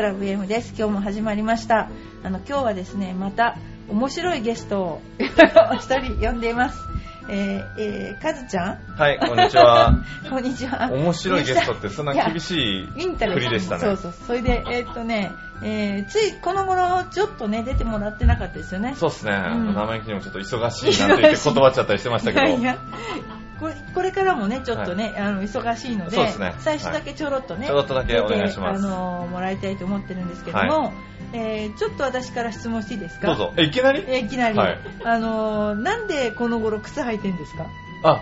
クラブ M です。今日も始まりました。あの、今日はですね、また面白いゲストを 一人呼んでいます。えー、えー、かずちゃん？はい、こんにちは。こんにちは。面白いゲストってそんな厳しいインタビュー振りでしたね。そうそう。それで、えーっとね、えー、ついこの頃ちょっとね、出てもらってなかったですよね。そうっすね。ん生意気にもちょっと忙しいなんて言って断っちゃったりしてましたけど。これこれからもね、ちょっとね、あの忙しいのでね。最初だけちょろっとね、ちょろっとだけお願いします。あのもらいたいと思ってるんですけども、えーちょっと私から質問していいですか？どうぞ。え、いきなり？えいきなり、はい。あのなんでこの頃靴履いてんですか？あ、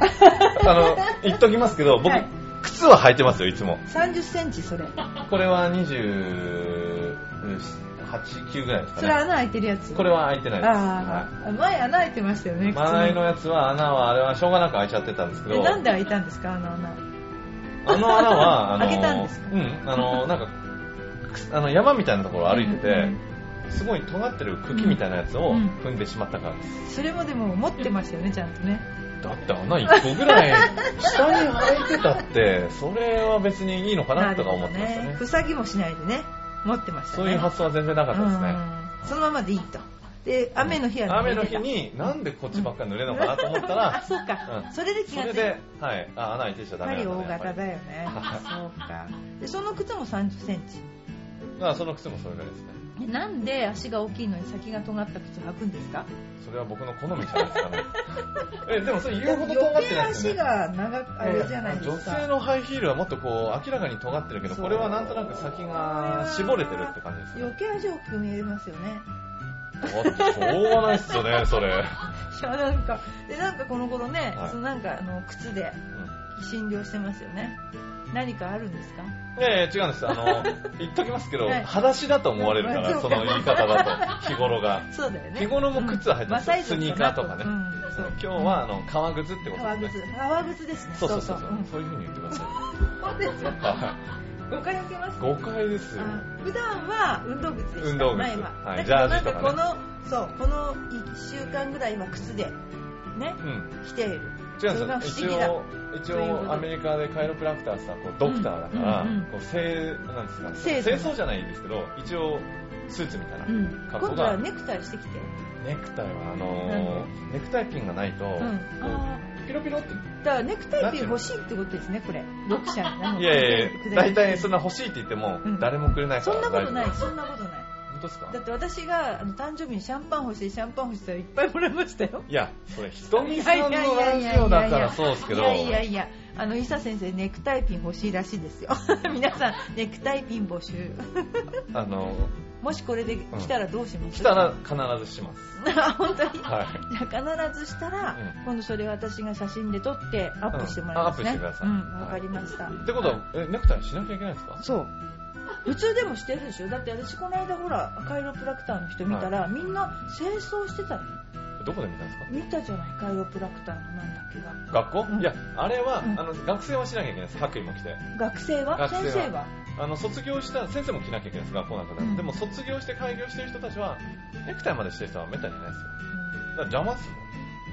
あの、言っときますけど、僕、はい。靴は履いてますよ、いつも。30センチそれ。これは28、9ぐらいですかね。それ穴開いてるやつ？これは開いてないです。あはあ、前穴開いてましたよねい。マナイのやつは穴は、あれはしょうがなく開いちゃってたんですけど、えなんで開いたんですか？あの穴あの穴は、あの、開けたんですか？うん、あの、なんか、くあの山みたいなところを歩いてて、うんすごい尖ってる茎みたいなやつをうん踏んでしまったからです。それもでも持ってましたよねちゃんとね。だって穴1個ぐらい下に開いてたって、それは別にいいのかなとか思ってましたね。塞ぎもしないでね持ってましたね。そういう発想は全然なかったですね。うんそのままでいいと。で雨の日は雨の日になんでこっちばっかり濡れるのかなと思ったら、あそうか、うん。それで気がついた。それで、はい、あ穴開いてちゃダやはり。メなんだ、ね。大型だよね。そうか。でその靴も3 0センチ。まあその靴もそれぐらいですね。なんで足が大きいのに先が尖った靴履くんですか？それは僕の好みじゃないですかね。え、でもそれ言うほど尖ってないですよね。足が長くあれじゃないですか。女性のハイヒールはもっとこう明らかに尖ってるけどこれはなんとなく先が絞れてるって感じですよ余計足大きく見えますよね。だってしょうがないっすよねそれ、いやなんかでなんかこの頃ね、はいそのなんかあの靴で診療してますよね。何かあるんですか？いやいや違うんです。あの 言っときますけど、はい。裸足だと思われるからそうその言い方だと 日頃が。そうだよね。日頃も靴履いてます。ようん。スニーカーとかね。うん。そう。今日はあの革靴ってこと革靴ですね。革靴。ですね。そうそうそう。そうう。ん。そういう風に言ってくださいそうです。よ は誤解受けますい誤解ですよ。あ普段は運動靴でした運動靴。前は、はいだけどなんジャージとかこのそうこの1週間ぐらいは靴でねうん。来ている違うんですよ。一応一応アメリカでカイロプラクターさこうドクターだから、うんうんうん。こう清なんですか清楚清掃じゃないんですけど一応スーツみたいなうん。格好が、今度はネクタイしてきて。ネクタイはあのーネクタイピンがないと、うん。ピロピロって。だからネクタイピン欲しいってことですねこれ。読者いやいや大体そんなな欲しいって言ってもうん。誰もくれないからそんなことない。そんなことない本当ですか？だって私があの誕生日にシャンパン欲しいシャンパン欲しいって言ったらいっぱいもらいましたよ。いやそれひとみさんのラジオだからそうですけど。いやいやいやあの伊佐先生ネクタイピン欲しいらしいですよ。皆さんネクタイピン募集。あのもしこれで来たらどうします、来たら必ずします。あ本当に、はい。じゃあ必ずしたら、うん。今度それ私が写真で撮ってアップしてもらいますね、うん。アップしてください。うんわかりました、ってことはえネクタイしなきゃいけないんですか？そう普通でもしてるでしょ？だって私この間ほらカイロプラクターの人見たら、みんな清掃してたの。どこで見たんですか？見たじゃない？カイロプラクターのなんだっけが。学校、うん。いやあれは、うん。あの学生はしなきゃいけないです。白衣も着て。学生は？先生は？あの卒業した先生も着なきゃいけないです学校なんかで、うん。でも卒業して開業してる人たちはネクタイまでしてる人はめったにいないですよ。だから邪魔っすも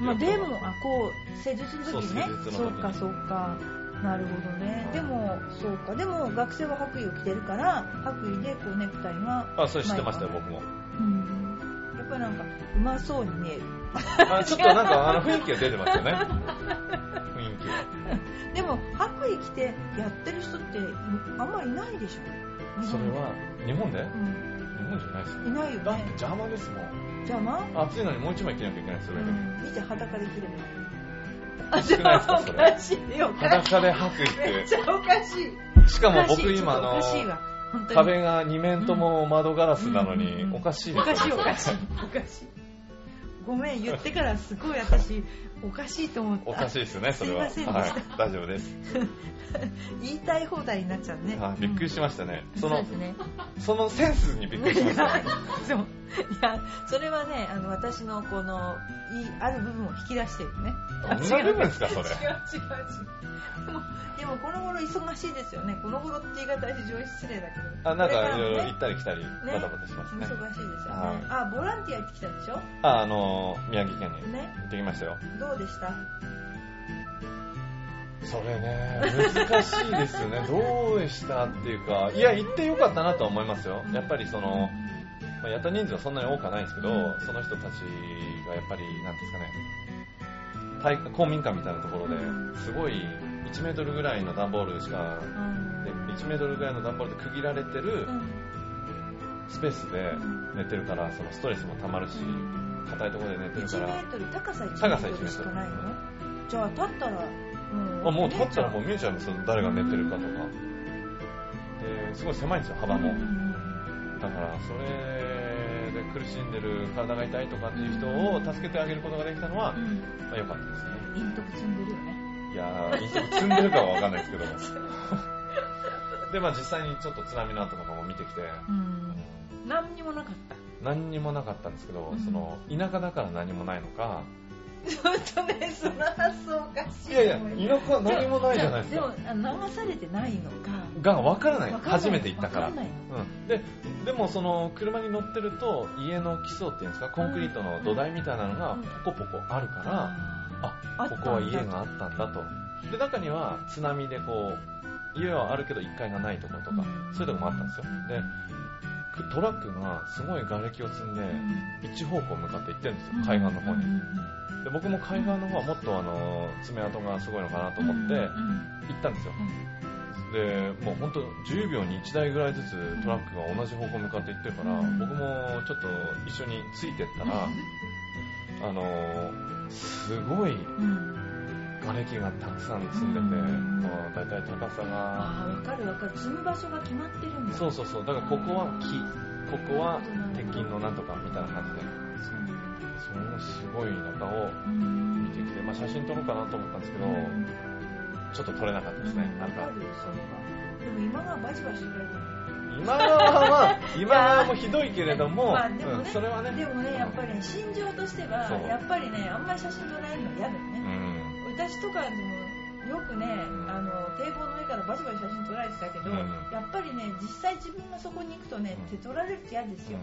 ん。まあ、でもあこう施術の時ね。そう施術の時に。そうかそうかなるほどね。でもそうか。でも学生は白衣を着てるから白衣でこうネクタイがあそれ知ってましたよ前僕も。うん。やっぱりなんかうまそうに見える。あちょっとなんかあの雰囲気が出てますよね。雰囲気が。でも白衣着てやってる人ってあんまりいないでしょ。それは日本で？うん。日本じゃないですよ。いないよだってね邪魔ですもん。邪魔暑いのにもう一枚着なきゃいけないですよ、うん。見て裸で着ればいいしくないですかそれおかしいよおかしい。裸で吐くっめっちゃおかしい。てしかもおかしい僕今あちょっとおのかしいわ。本当に。壁が2面とも窓ガラスなのに、うん。おかしいですよおかしい。おかしい。おかしい。ごめん言ってからすごい私おかしいと思った。おかしいですよねそれは。すいませんでした。はい、大丈夫です、言いたい放題になっちゃうね。はい、びっくりしましたね、そのそうですね。そのセンスにびっくりしました。ね そう。いやそれはねあの私のこのいいある部分を引き出してるね。どんな部分ですかそれ？違う違う違う。でもでもこの頃忙しいですよね。この頃って言い方は非常に失礼だけど。あなんかいろいろ行ったり来たりバタバタしますね。忙しいですよね、はい。あボランティア行ってきたでしょ？ああの宮城県にね行ってきましたよどうでした？それね、難しいですよね。どうでしたっていうか、いや、行ってよかったなとは思いますよ。やっぱりその、まあ、やった人数はそんなに多くはないんですけど、その人たちがやっぱり、なんですかね、体公民館みたいなところですごい1メートルぐらいの段ボールしか、で1メートルぐらいの段ボールで区切られてるスペースで寝てるから、そのストレスもたまるし、硬いところで寝てるか1メら、ートル高さ1メ高さ1ートル。しかないのじゃあ立ったらもうあもう立ったらもう見えちゃうんですよ、誰が寝てるかとか。ですごい狭いんですよ、幅も。だから、それで苦しんでる、体が痛いとかっていう人を助けてあげることができたのは、うん。まあ、良かったですね。陰徳積んでるよね。いやー、飲食積んでるかはわかんないですけど。で、まあ実際にちょっと津波の跡とかも見てきて、うん。何にもなかった何にもなかったんですけど、うん。その、田舎だから何もないのか、ちょっとねその発想おかしいいやいや、田舎は何もないじゃないですか。でもあ流されてないのか。が分からない。わかんない。初めて行ったから。わかんないうん、ででもその車に乗ってると家の基礎っていうんですかコンクリートの土台みたいなのがうん。ポコポコあるから、ああここは家があったんだと。で中には津波でこう家はあるけど1階がないところとか、うん。そういうとこもあったんですよ。でくトラックがすごい瓦礫を積んで、一方向向かって行ってるんですよ。海岸の方に、で僕も海岸の方はもっとあの爪痕がすごいのかなと思って行ったんですよ、でもう本当10秒に1台ぐらいずつトラックが同じ方向向かって行ってるから、うん。僕もちょっと一緒についてったら、あのーすごい瓦礫がたくさん積んでて、うん。まあ、大体高さが。ああ分かる分かる。積む場所が決まってるんだ。そうそうそう。だからここは木。ここは鉄筋のなんとかみたいな感じで。そのすごい中を見てきて、まあ、写真撮ろうかなと思ったんですけど、ちょっと撮れなかったですね、なんか。でも今がバチバチしてくれてる今川は今川もひどいけれども、まあでもねうんそれはね。でもねやっぱりね心情としてはやっぱりねあんまり写真撮られるの嫌だようね、ん私とかでもよくね、ん。あの堤防の上からバチバチ写真撮られてたけど、うん。やっぱりね実際自分がそこに行くとね、うん。手取られるって嫌ですよ、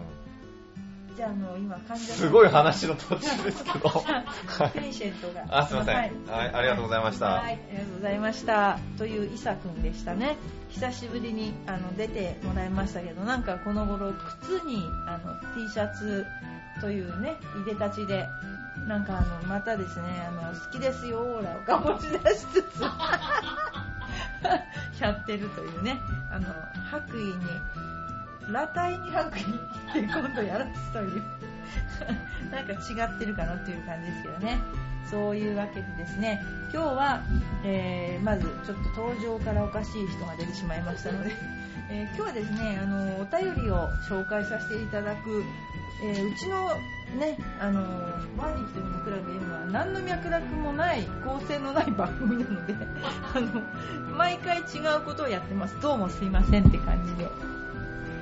じゃああの今患者すごい話の途中ですけど。ペイシェントが。あすいません、ははいいありがとうございました、はい、ありがとうございました。というイサくんでしたね。久しぶりにあの出てもらいましたけど、なんかこの頃靴にあの T シャツというね、いでたちで、なんかあのまたですね、あの好きですよオーラを醸し出しつつ やってるというね、あの白衣に裸体に白衣で今度やらすという なんか違ってるかなっていう感じですけどね。そういうわけでですね今日は、えーまずちょっと登場からおかしい人が出てしまいましたので、えー今日はですねあのお便りを紹介させていただく、えーうちのねあのワーニキというクラブ M は何の脈絡もない構成のない番組なのであの毎回違うことをやってますどうもすいませんって感じで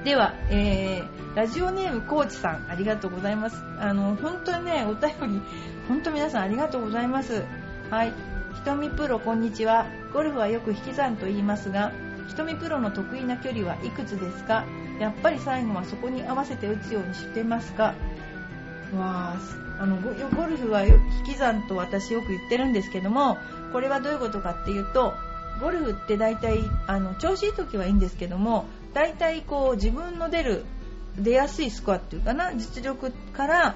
では、えー、ラジオネームコーチさん、ありがとうございます。あの、本当にね、お便り、本当皆さんありがとうございます。はい。ひとみプロ、こんにちは。ゴルフはよく引き算と言いますが、ひとみプロの得意な距離はいくつですか？やっぱり最後はそこに合わせて打つようにしてますか？わあのゴルフは引き算と私よく言ってるんですけどもこれはどういうことかっていうとゴルフって大体あの調子いい時はいいんですけども大体こう自分の出る出やすいスコアっていうかな実力から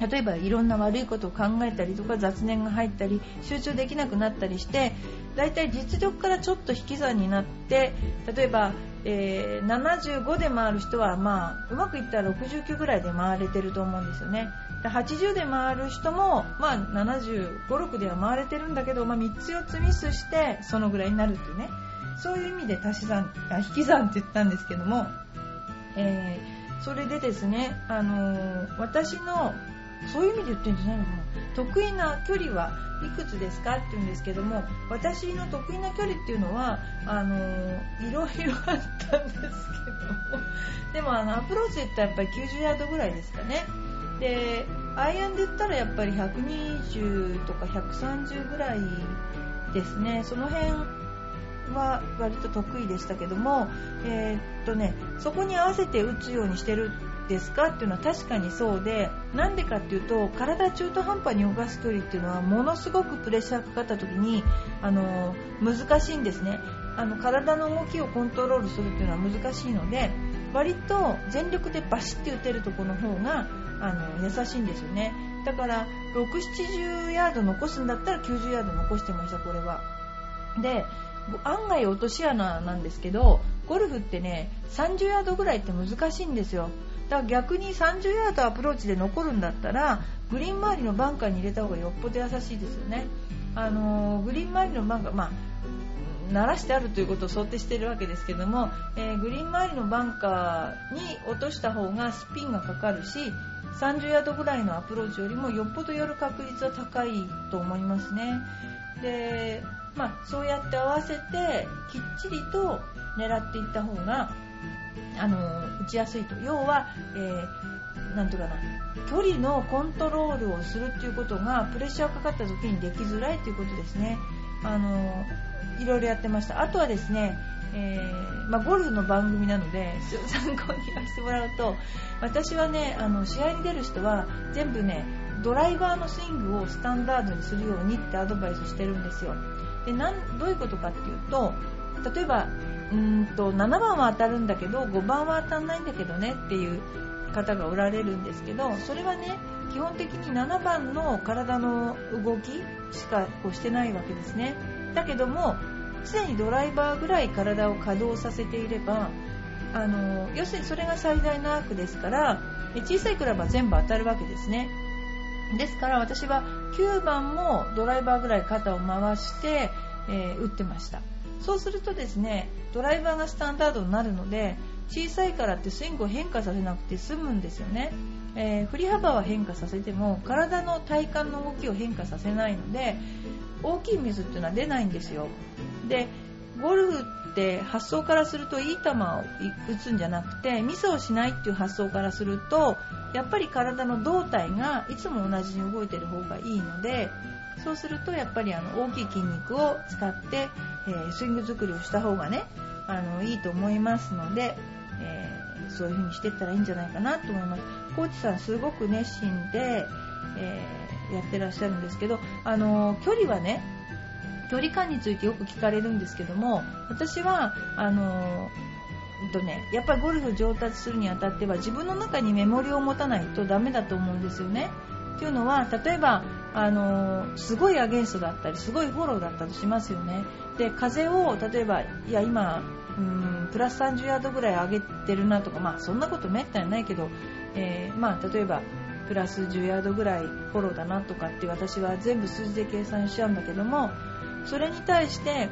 例えばいろんな悪いことを考えたりとか雑念が入ったり集中できなくなったりして大体実力からちょっと引き算になって例えば、えー75で回る人は、まあ、うまくいったら69ぐらいで回れてると思うんですよね。で80で回る人も、まあ、75、6では回れてるんだけど、まあ、3つ4つミスしてそのぐらいになるっていうね。そういう意味で足し算あ引き算って言ったんですけども、えーそれでですね、あのー私のそういう意味で言ってんじゃないの？かな得意な距離はいくつですかって言うんですけども私の得意な距離っていうのはあのーいろいろあったんですけどもでもあのアプローチで言ったらやっぱり90ヤードぐらいですかね。でアイアンで言ったらやっぱり120とか130ぐらいですね。その辺は割と得意でしたけども、えーっとね、そこに合わせて打つようにしてるですかっていうのは確かにそうでなんでかっていうと体中途半端に動かす距離っていうのはものすごくプレッシャーかかった時にあの難しいんですね。あの体の動きをコントロールするっていうのは難しいので割と全力でバシッて打てるところの方があの優しいんですよね。だから670ヤード残すんだったら90ヤード残してましたこれは。で案外落とし穴なんですけどゴルフってね30ヤードぐらいって難しいんですよ。だから逆に30ヤードアプローチで残るんだったらグリーン周りのバンカーに入れた方がよっぽど優しいですよね。あの、グリーン周りのバンカーまあ慣らしてあるということを想定しているわけですけども、えー、グリーン周りのバンカーに落とした方がスピンがかかるし30ヤードぐらいのアプローチよりもよっぽど寄る確率は高いと思いますね。でまあ、そうやって合わせてきっちりと狙っていった方があの打ちやすいと。要は、えー、なんていうかな。距離のコントロールをするっていうことがプレッシャーかかった時にできづらいということですね。あのいろいろやってました。あとはですねえー、まあ、ゴルフの番組なので 参考に言わせてもらうと私はねあの試合に出る人は全部ねドライバーのスイングをスタンダードにするようにってアドバイスしてるんですよ。でなんどういうことかっていうと例えばうんと7番は当たるんだけど5番は当たんないんだけどねっていう方がおられるんですけどそれはね基本的に7番の体の動きしかこうしてないわけですね。だけども常にドライバーぐらい体を稼働させていればあの要するにそれが最大のアークですから小さいクラブは全部当たるわけですね。ですから私は9番もドライバーぐらい肩を回して、えー、打ってました。そうするとですねドライバーがスタンダードになるので小さいからってスイングを変化させなくて済むんですよね、えー、振り幅は変化させても体の体幹の動きを変化させないので大きいミスっていうのは出ないんですよ。でゴルフって発想からするといい球を打つんじゃなくてミスをしないっていう発想からするとやっぱり体の胴体がいつも同じに動いてる方がいいのでそうするとやっぱりあの大きい筋肉を使って、えー、スイング作りをした方がねあのいいと思いますので、えー、そういう風にしていったらいいんじゃないかなと思いますコーチさんすごく熱心で、えー、やってらっしゃるんですけどあの距離はね距離感についてよく聞かれるんですけども私はあのとね、やっぱりゴルフ上達するにあたっては自分の中にメモリを持たないとダメだと思うんですよね。というのは例えばあのすごいアゲンストだったりすごいフォローだったとしますよね。で風を例えばいや今うんプラス30ヤードぐらい上げてるなとか、まあ、そんなことめったにないけど、えー、まあ、例えばプラス10ヤードぐらいフォローだなとかって私は全部数字で計算しちゃうんだけどもそれに対して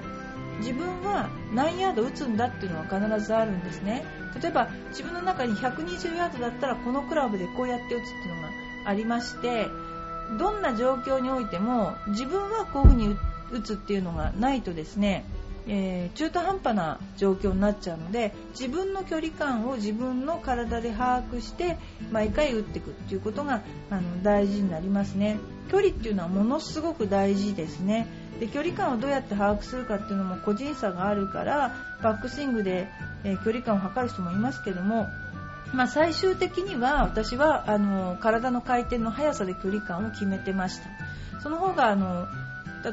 自分は何ヤード打つんだっていうのは必ずあるんですね例えば自分の中に120ヤードだったらこのクラブでこうやって打つっていうのがありましてどんな状況においても自分はこういうふうに打つっていうのがないとですねえー、中途半端な状況になっちゃうので自分の距離感を自分の体で把握して毎回打っていくっていうことがあの大事になりますね。距離っていうのはものすごく大事ですね。で距離感をどうやって把握するかっていうのも個人差があるからバックスイングで、えー、距離感を測る人もいますけども、まあ、最終的には私はあの体の回転の速さで距離感を決めてましたその方があの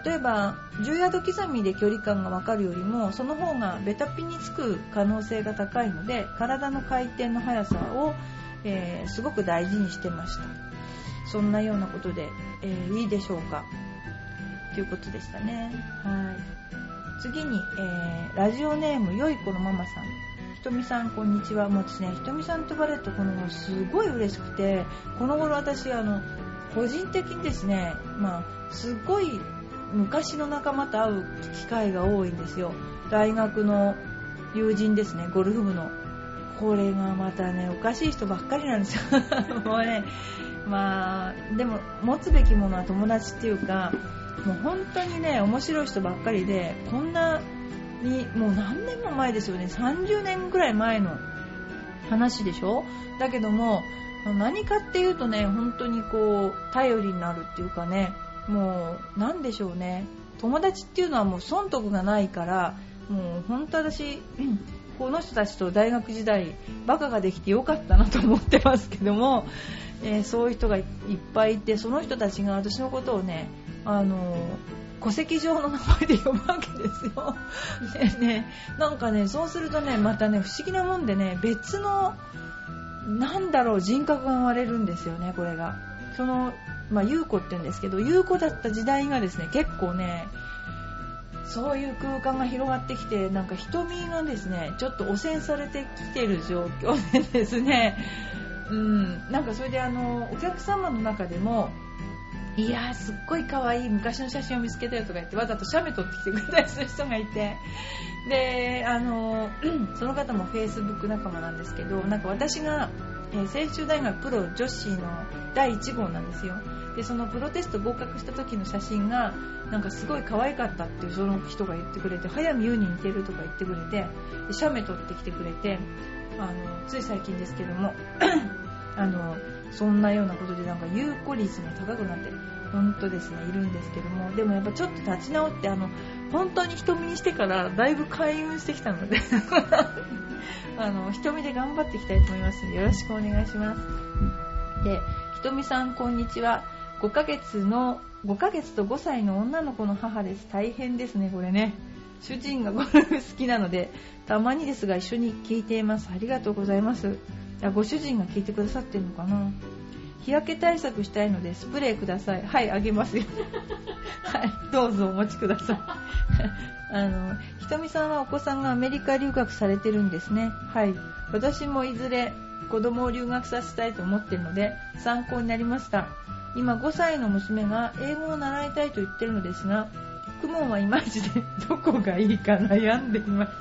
例えば10ヤード刻みで距離感が分かるよりもその方がベタピにつく可能性が高いので体の回転の速さを、えー、すごく大事にしてましたそんなようなことで、えー、いいでしょうかということでしたね。はい。次に、えー、ラジオネームよい子のママさん。ひとみさん、こんにちは。もうですね、ひとみさんとバレットこの頃すごい嬉しくて、この頃私、あの、個人的にですね、まあ、すっごい昔の仲間と会う機会が多いんですよ。大学の友人ですね、ゴルフ部の。これがまたね、おかしい人ばっかりなんですよ。もうね、まあ、でも、持つべきものは友達っていうか、もう本当にね面白い人ばっかりでこんなにもう何年も前ですよね。30年ぐらい前の話でしょ？だけども何かっていうとね本当にこう頼りになるっていうかねもう何でしょうね。友達っていうのはもう損得がないからもう本当私、この人たちと大学時代バカができてよかったなと思ってますけども、えー、そういう人がいっぱいいてその人たちが私のことをねあの戸籍上の名前で呼ぶわけですよ。でね、なんかね、そうするとね、またね、不思議なもんでね、別の、なんだろう、人格が生まれるんですよね、これが。その、まあ、優子って言うんですけど、優子だった時代がですね、結構ね、そういう空間が広がってきて、なんか瞳がですね、ちょっと汚染されてきてる状況でですね、うん、なんかそれであの、お客様の中でも、いやーすっごい可愛い昔の写真を見つけたよとか言ってわざと写メ撮ってきてくれたりする人がいて。であの その方もフェイスブック仲間なんですけどなんか私が、えー、大学プロ女子の第1号なんですよ。でそのプロテスト合格した時の写真がなんかすごい可愛かったっていうその人が言ってくれて早見優に似てるとか言ってくれてで写メ撮ってきてくれてあのつい最近ですけども あのそんなようなことでなんか有効率が高くなって本当ですねいるんですけどもでもやっぱちょっと立ち直ってあの本当に瞳にしてからだいぶ開運してきたので あの瞳で頑張っていきたいと思いますのでよろしくお願いします。でひとみさんこんにちは。5ヶ月の5ヶ月と5歳の女の子の母です。大変ですねこれね。主人がゴルフ好きなのでたまにですが一緒に聞いています。ありがとうございます。あご主人が聞いてくださってるのかな？日焼け対策したいのでスプレーください。はいあげますよ。はいどうぞお持ちください。あのひとみさんはお子さんがアメリカ留学されてるんですね。はい。私もいずれ子供を留学させたいと思ってるので参考になりました。今5歳の娘が英語を習いたいと言ってるのですがクモンはいまいちで どこがいいか悩んでいます。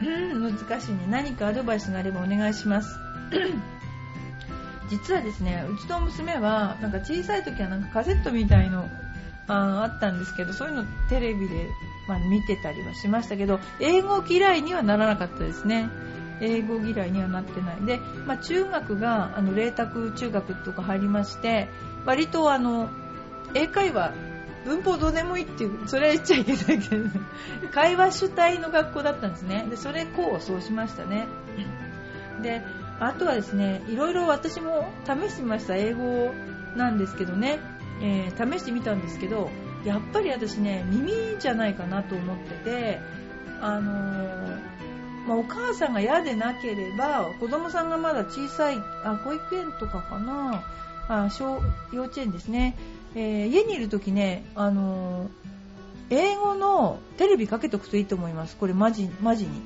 難しいね。何かアドバイスがあればお願いします 実はですねうちの娘はなんか小さい時はなんかカセットみたいのああったんですけどそういうのテレビで、まあ、見てたりはしましたけど英語嫌いにはならなかったですね。英語嫌いにはなってない。で、まあ、中学があの麗澤中学とか入りまして割とあの英会話文法どうでもいいっていうそれは言っちゃいけないけど 会話主体の学校だったんですね。でそれこうそうしましたね。であとはですねいろいろ私も試してみました。英語なんですけどね、えー、試してみたんですけどやっぱり私ね耳じゃないかなと思っててあのー、まあ、お母さんが嫌でなければ子供さんがまだ小さいあ保育園とかかなあ小幼稚園ですね、えー、家にいる時ね、あのー、英語のテレビかけとくといいと思います。これマジマジに。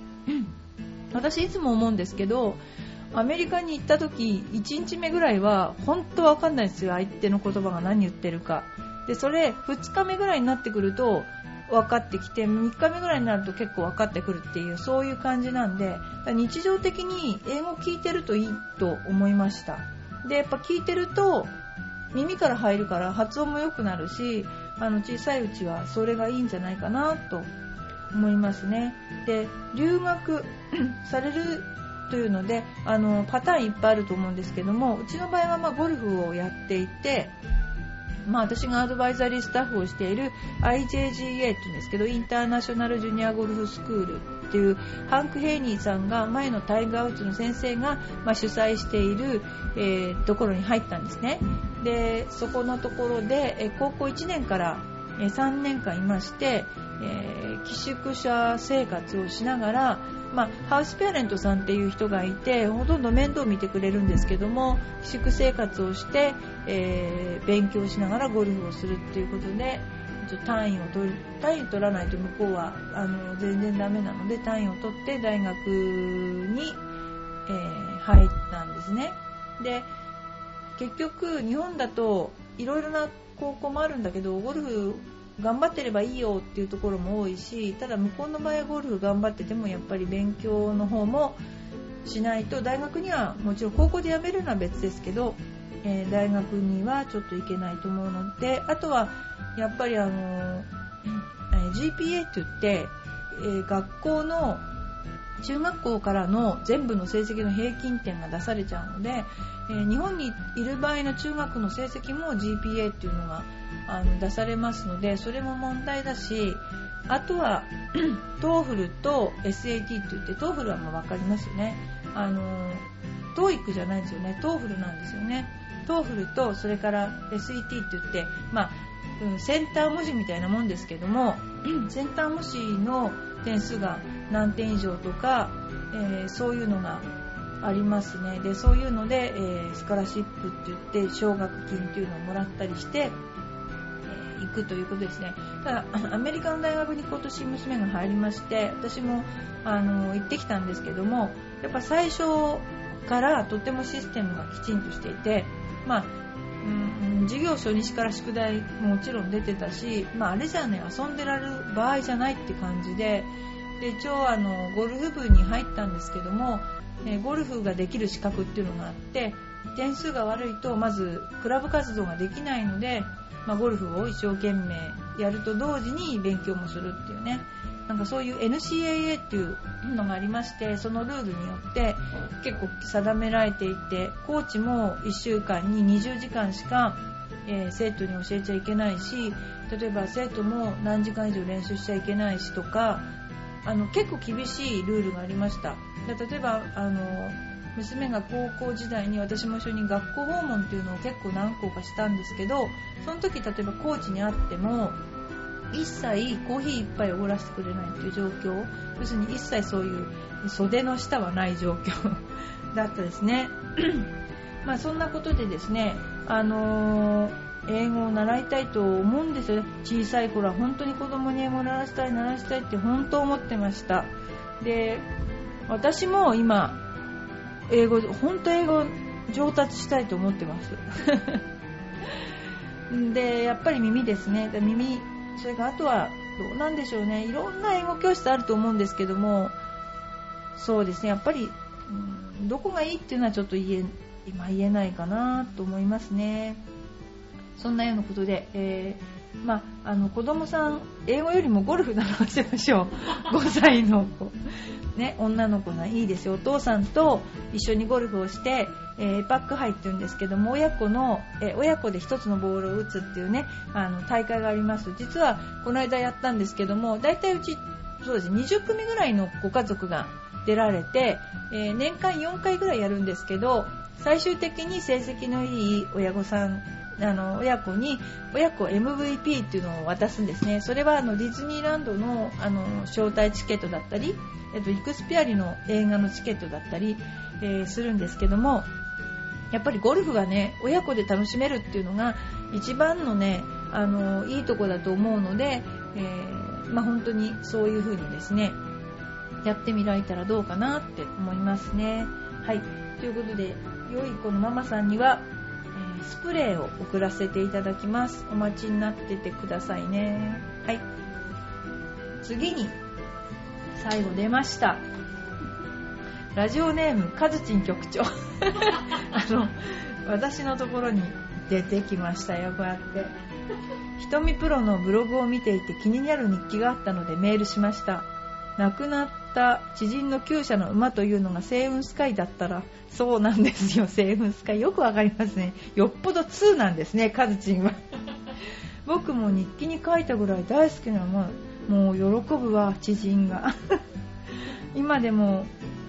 私いつも思うんですけどアメリカに行った時1日目ぐらいは本当わかんないですよ。相手の言葉が何言ってるか。でそれ2日目ぐらいになってくると分かってきて3日目ぐらいになると結構分かってくるっていうそういう感じなんで日常的に英語を聞いてるといいと思いました。でやっぱ聞いてると耳から入るから発音も良くなるしあの小さいうちはそれがいいんじゃないかなと思いますね。で留学されるというのであのパターンいっぱいあると思うんですけどもうちの場合はまあゴルフをやっていてまあ、私がアドバイザリースタッフをしている IJGA って言うんですけどインターナショナルジュニアゴルフスクールっていうハンク・ヘイニーさんが前のタイガー・ウッズの先生が、まあ、主催している、えー、ところに入ったんですね。でそこのところで、え高校1年から、え3年間いまして、えー、寄宿舎生活をしながらまあ、ハウスペアレントさんっていう人がいてほとんど面倒を見てくれるんですけども寄宿生活をして、えー、勉強しながらゴルフをするっていうことで単位を取る単位取らないと向こうはあの全然ダメなので単位を取って大学に、えー、入ったんですね。で結局日本だといろいろな高校もあるんだけどゴルフ頑張ってればいいよっていうところも多いしただ向こうの場合はゴルフ頑張っててもやっぱり勉強の方もしないと大学にはもちろん高校で辞めるのは別ですけど、えー、大学にはちょっと行けないと思うのであとはやっぱりあの、えー、GPA って言って、えー、学校の中学校からの全部の成績の平均点が出されちゃうので、えー、日本にいる場合の中学の成績も GPA っていうのがあの出されますのでそれも問題だしあとは TOEFL と SAT って言って TOEFL はまあ分かりますよね。あの TOEIC じゃないんですよね。 TOEFL なんですよね。 TOEFL とそれから SAT って言って、まあうん、センター模試みたいなもんですけども センター模試の点数が何点以上とか、えー、そういうのがありますね。でそういうので、えー、スカラシップって言って奨学金っていうのをもらったりして、えー、行くということですね。ただ アメリカの大学に今年娘が入りまして私もあの行ってきたんですけどもやっぱ最初からとてもシステムがきちんとしていてまあうん、授業初日から宿題ももちろん出てたし、まあ、あれじゃね遊んでられる場合じゃないって感じでで一応あのゴルフ部に入ったんですけども、えゴルフができる資格っていうのがあって点数が悪いとまずクラブ活動ができないので、まあ、ゴルフを一生懸命やると同時に勉強もするっていうね。なんかそういう NCAA っていうのがありましてそのルールによって結構定められていてコーチも1週間に20時間しか、え、生徒に教えちゃいけないし例えば生徒も何時間以上練習しちゃいけないしとかあの結構厳しいルールがありました。例えばあの娘が高校時代に私も一緒に学校訪問っていうのを結構何校かしたんですけどその時例えばコーチに会っても一切コーヒー一杯おごらせてくれないっていう状況。要するに一切そういう袖の下はない状況。だったですね。まあそんなことでですねあのー、英語を習いたいと思うんですよ小さい頃は本当に子供に英語を習わせたい習わせたいって本当思ってました。で私も今英語本当英語上達したいと思ってます。でやっぱり耳ですね。耳それからあとはどうなんでしょうね。いろんな英語教室あると思うんですけどもそうですね。やっぱり、うん、どこがいいっていうのはちょっと言え今言えないかなと思いますね。そんなようなことで、えー、まあ、あの子供さん英語よりもゴルフ習わせましょう。5歳の子。ね、女の子がいいですよ。お父さんと一緒にゴルフをして、えー、パック杯っていうんですけども親子の、えー、親子で1つのボールを打つっていうねあの大会があります。実はこの間やったんですけども大体うちそうです20組ぐらいのご家族が出られて、えー、年間4回ぐらいやるんですけど最終的に成績のいい親御さんあの親子に親子 MVP っていうのを渡すんですねそれはあのディズニーランドのあの招待チケットだったりえっと、イクスピアリの映画のチケットだったり、えー、するんですけどもやっぱりゴルフがね親子で楽しめるっていうのが一番のねあのいいとこだと思うので、えー、まあ、本当にそういう風にですねやってみられたらどうかなって思いますね。はいということで良い子のママさんには、スプレーを送らせていただきます。お待ちになっててくださいね。はい。次に最後出ました。ラジオネームカズチン局長。あの私のところに出てきましたよこうやって。ひとみプロのブログを見ていて気になる日記があったのでメールしました。亡くなった知人の厩舎の馬というのが星雲スカイだったらそうなんですよ。星雲スカイよくわかりますねよっぽど2なんですねカズチンは。僕も日記に書いたぐらい大好きな馬。もう喜ぶわ知人が。今でも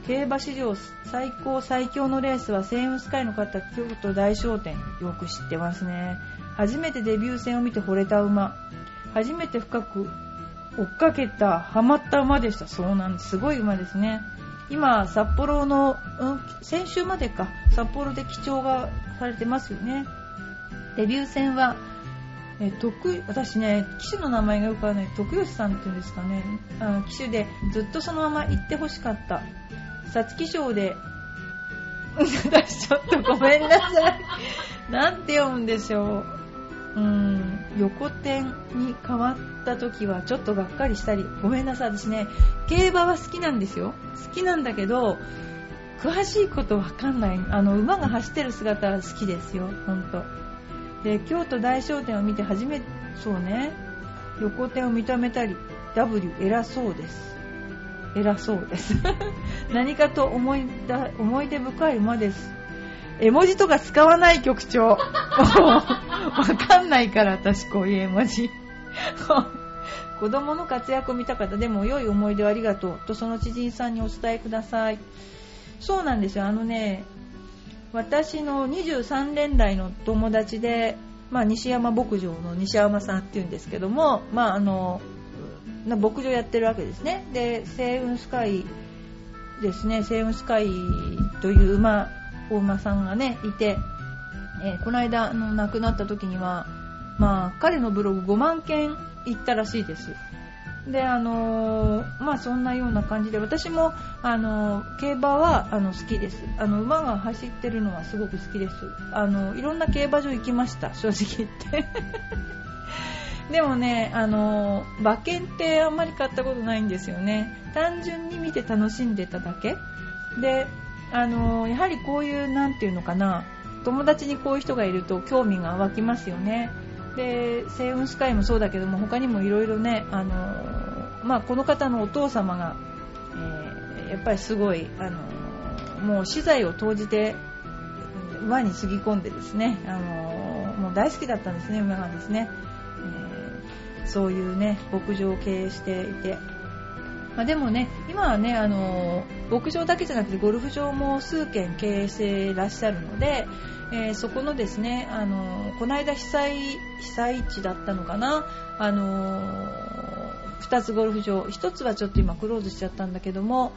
競馬史上最高最強のレースはセインスカイの勝った京都大商店。よく知ってますね。初めてデビュー戦を見て惚れた馬。初めて深く追っかけたハマった馬でした。そうなんです。すごい馬ですね。今札幌の、うん、先週までか。札幌で記帳がされてますよね。デビュー戦はえ徳私ね騎手の名前がよくわからない。徳吉さんっていうんですかね。あ騎手でずっとそのまま行ってほしかった。皐月賞で 私ちょっとごめんなさい。なんて読むんでしょう。うーん。横転に変わった時はちょっとがっかりしたりごめんなさい私ね競馬は好きなんですよ。好きなんだけど詳しいことわかんない。あの馬が走ってる姿は好きですよ本当。で京都大商店を見て初めそうね横転を認めたり W 偉そうです。偉そうです。何かと思いだ思い出深い馬です。絵文字とか使わない局長 わかんないから私こういう絵文字 子供の活躍を見たかった。でも良い思い出をありがとう。とその知人さんにお伝えください。そうなんですよ。あのね、私の23年来の友達で、まあ、西山牧場の西山さんっていうんですけども、まあ、あの牧場やってるわけですね。で、セイウンスカイですね、セイウンスカイという馬、お馬さんがね、いて、えー、この間の亡くなった時には、まあ、彼のブログ5万件行ったらしいです。で、あのー、まあそんなような感じで、私も、あのー、競馬は、あの、好きです。あの、馬が走ってるのはすごく好きです。あの、いろんな競馬場行きました、正直言って。でもね、あのー、馬券ってあんまり買ったことないんですよね。単純に見て楽しんでただけ。で、あのやはりこういう、なんていうのかな、友達にこういう人がいると興味が湧きますよね。で、セイウンスカイもそうだけども、他にもいろいろね、あのまあ、この方のお父様が、えー、やっぱりすごい、あのもう資材を投じて馬につぎ込んでですね、あのもう大好きだったんですね、馬がですね、えー、そういうね、牧場を経営していて、まあ、でもね、今はね、あの牧場だけじゃなくてゴルフ場も数軒経営してらっしゃるので、えー、そこのですね、あのこの間被災被災地だったのかな、あの2つゴルフ場、1つはちょっと今クローズしちゃったんだけども、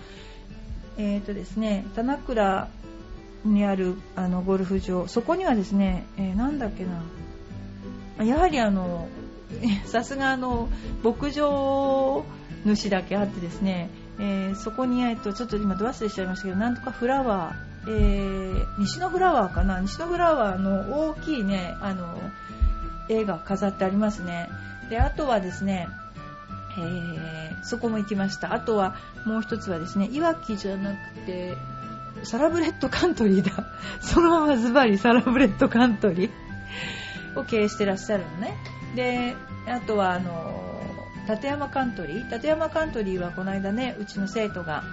えーとですね、田名倉にあるあのゴルフ場、そこにはですね、えー、なんだっけな、やはりあの、さすがあの牧場主だけあってですね、えー、そこに、えっと、ちょっと今ド忘れしちゃいましたけど、なんとかフラワー、えー、西のフラワーかな？西のフラワーの大きいね、あの、絵が飾ってありますね。で、あとはですね、えー、そこも行きました。あとはもう一つはですね、いわきじゃなくて、サラブレッドカントリーだ。そのままズバリサラブレッドカントリーを経営してらっしゃるのね。で、あとはあの、立山カントリー。立山カントリーはこの間ね、うちの生徒が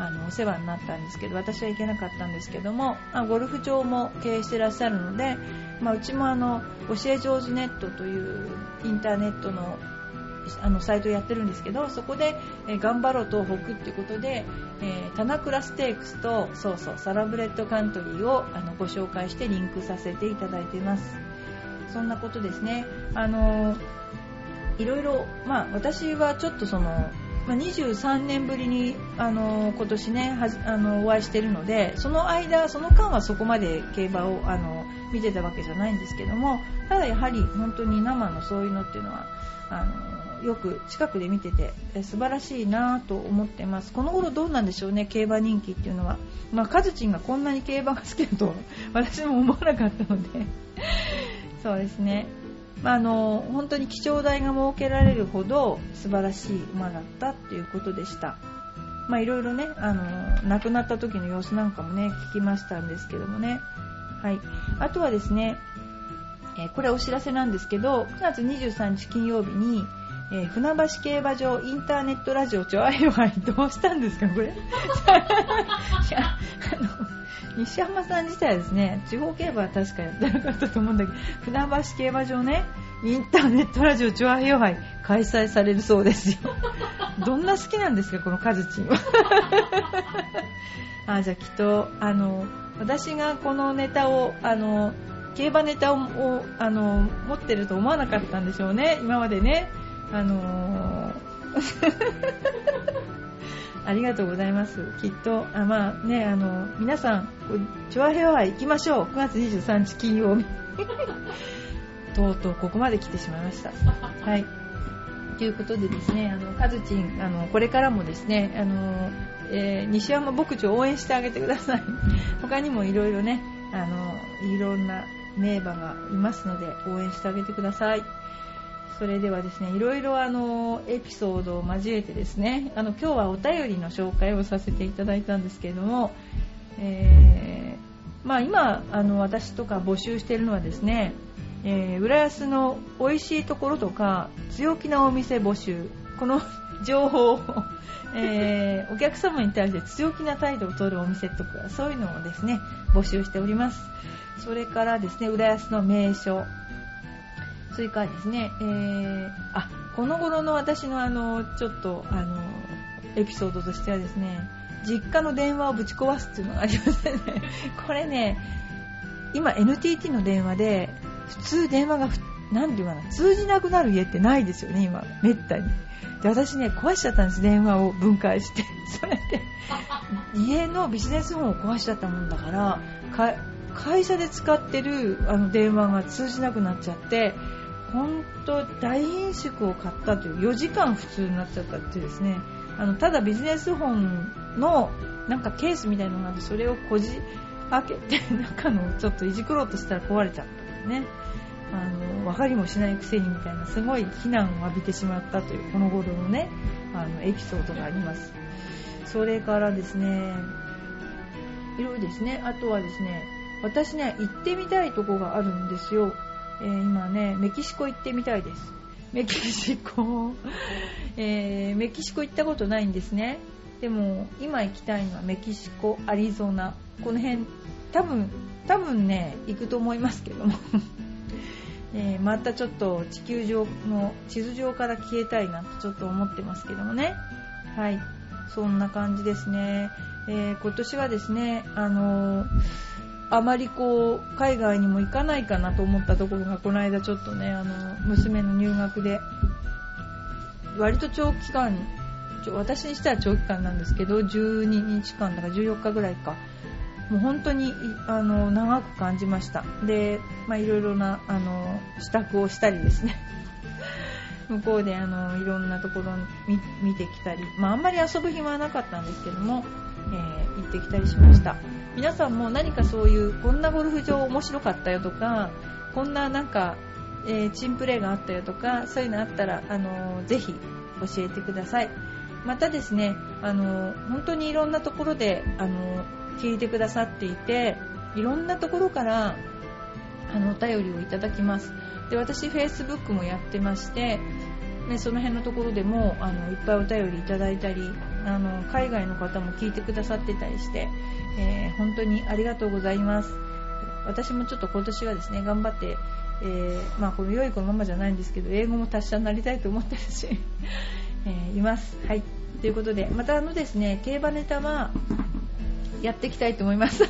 あのお世話になったんですけど私は行けなかったんですけどもあゴルフ場も経営してらっしゃるので、まあ、うちもあの教え上手ネットというインターネットのあのサイトをやってるんですけどそこで、え頑張ろう東北ってことで、えー、棚倉ステークスとそうそうサラブレッドカントリーをあのご紹介してリンクさせていただいてます。そんなことですね。あのいろいろ、まあ、私はちょっとそのまあ、23年ぶりに、あの今年ねあのお会いしてるのでその間、その間はそこまで競馬をあの見てたわけじゃないんですけどもただやはり本当に生のそういうのっていうのはあのよく近くで見てて素晴らしいなと思ってます。この頃どうなんでしょうね競馬人気っていうのは、まあ、カズチンがこんなに競馬が好きだと私も思わなかったので。そうですね。まあ、あの本当に気象台が設けられるほど素晴らしい馬だったっていうことでした。まあ、いろいろね、あの亡くなった時の様子なんかもね聞きましたんですけどもね。はい。あとはですね、え、これお知らせなんですけど、9月23日金曜日に、えー、船橋競馬場インターネットラジオちょあいわいどうしたんですかこれ？いやあの西山さん自体はですね、地方競馬は確かやってなかったと思うんだけど、船橋競馬場ね、インターネットラジオチュアヘヨ杯開催されるそうですよ。どんな好きなんですか、このカズチンは？あ、じゃあきっと、あの、私がこのネタを、あの、競馬ネタをあの持ってると思わなかったんでしょうね、今までね。あのー ありがとうございます。きっと、あまあね、あの、皆さん、チョアヘアは行きましょう。9月23日金曜日。とうとうここまで来てしまいました。はい。ということでですね、あの、カズチン、あの、これからもですね、あの、えー、西山牧場応援してあげてください。他にもいろいろね、あの、いろんな名馬がいますので、応援してあげてください。それではですね、いろいろあの、エピソードを交えてですね、あの、今日はお便りの紹介をさせていただいたんですけれども、えー、まあ今、あの、私とか募集しているのはですね、えー、浦安の美味しいところとか、強気なお店募集、この 情報を、えー、お客様に対して強気な態度を取るお店とか、そういうのをですね、募集しております。それからですね、浦安の名所、そそれからですね、えー、あ、この頃の私のあの、ちょっと、あの、エピソードとしてはですね、実家の電話をぶち壊すっていうのがありましてね、これね、今 NTT の電話で、普通電話がふ、なんていうかな、通じなくなる家ってないですよね、今、めったに。で、私ね、壊しちゃったんです、電話を分解して。それで、家のビジネスフォンを壊しちゃったもんだから、会社で使ってるあの電話が通じなくなっちゃって、本当大飲食を買ったという4時間普通になっちゃったっていうですね。あのただビジネス本のなんかケースみたいなのがあってそれをこじ開けて中のちょっといじくろうとしたら壊れちゃったんですね。あの分かりもしないくせにみたいなすごい非難を浴びてしまったというこの頃のねあのエピソードがあります。それからですねいろいろですね。あとはですね私ね行ってみたいとこがあるんですよ、えー、今ねメキシコ行ってみたいです。メキシコ、えー、メキシコ行ったことないんですね。でも今行きたいのはメキシコアリゾナ。この辺多分多分ね行くと思いますけども。え、またちょっと地球上の地図上から消えたいなとちょっと思ってますけどもね。はい。そんな感じですね、えー、今年はですねあのー、あまりこう海外にも行かないかなと思ったところがこの間ちょっとねあの娘の入学で。割と長期間私にしては長期間なんですけど12日間だから14日ぐらいか。もう本当にあの長く感じました。で、まあ、いろいろなあの支度をしたりですね。向こうであのいろんなところ見てきたり、まあ、あんまり遊ぶ暇はなかったんですけども、えー、行ってきたりしました。皆さんも何かそういうこんなゴルフ場面白かったよとかこんななんか、えー、チンプレーがあったよとかそういうのあったらあのぜひ教えてください。またですねあの本当にいろんなところであの聞いてくださっていていろんなところからあのお便りをいただきます。で私 Facebook もやってまして、ね、その辺のところでもあのいっぱいお便りいただいたりあの海外の方も聞いてくださってたりして、えー、本当にありがとうございます。私もちょっと今年はですね頑張って、えー、まあ、この良い子のままじゃないんですけど英語も達者になりたいと思ってるし、え、います。はい。ということでまたあのですね競馬ネタはやっていきたいと思います。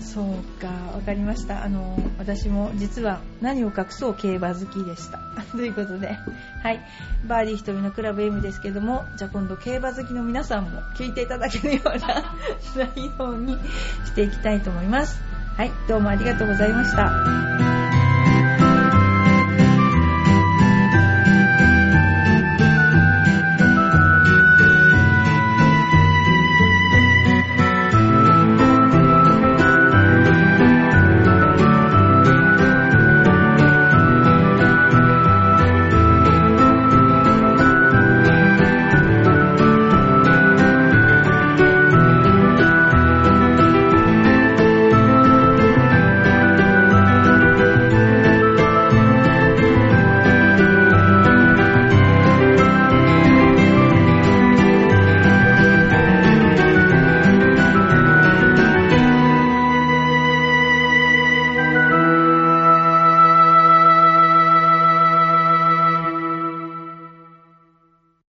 そうか分かりました。あの私も実は何を隠そう競馬好きでした。ということではい。バーディー瞳のクラブ M ですけどもじゃあ今度競馬好きの皆さんも聞いていただけるような 内容にしていきたいと思います。はい。どうもありがとうございました。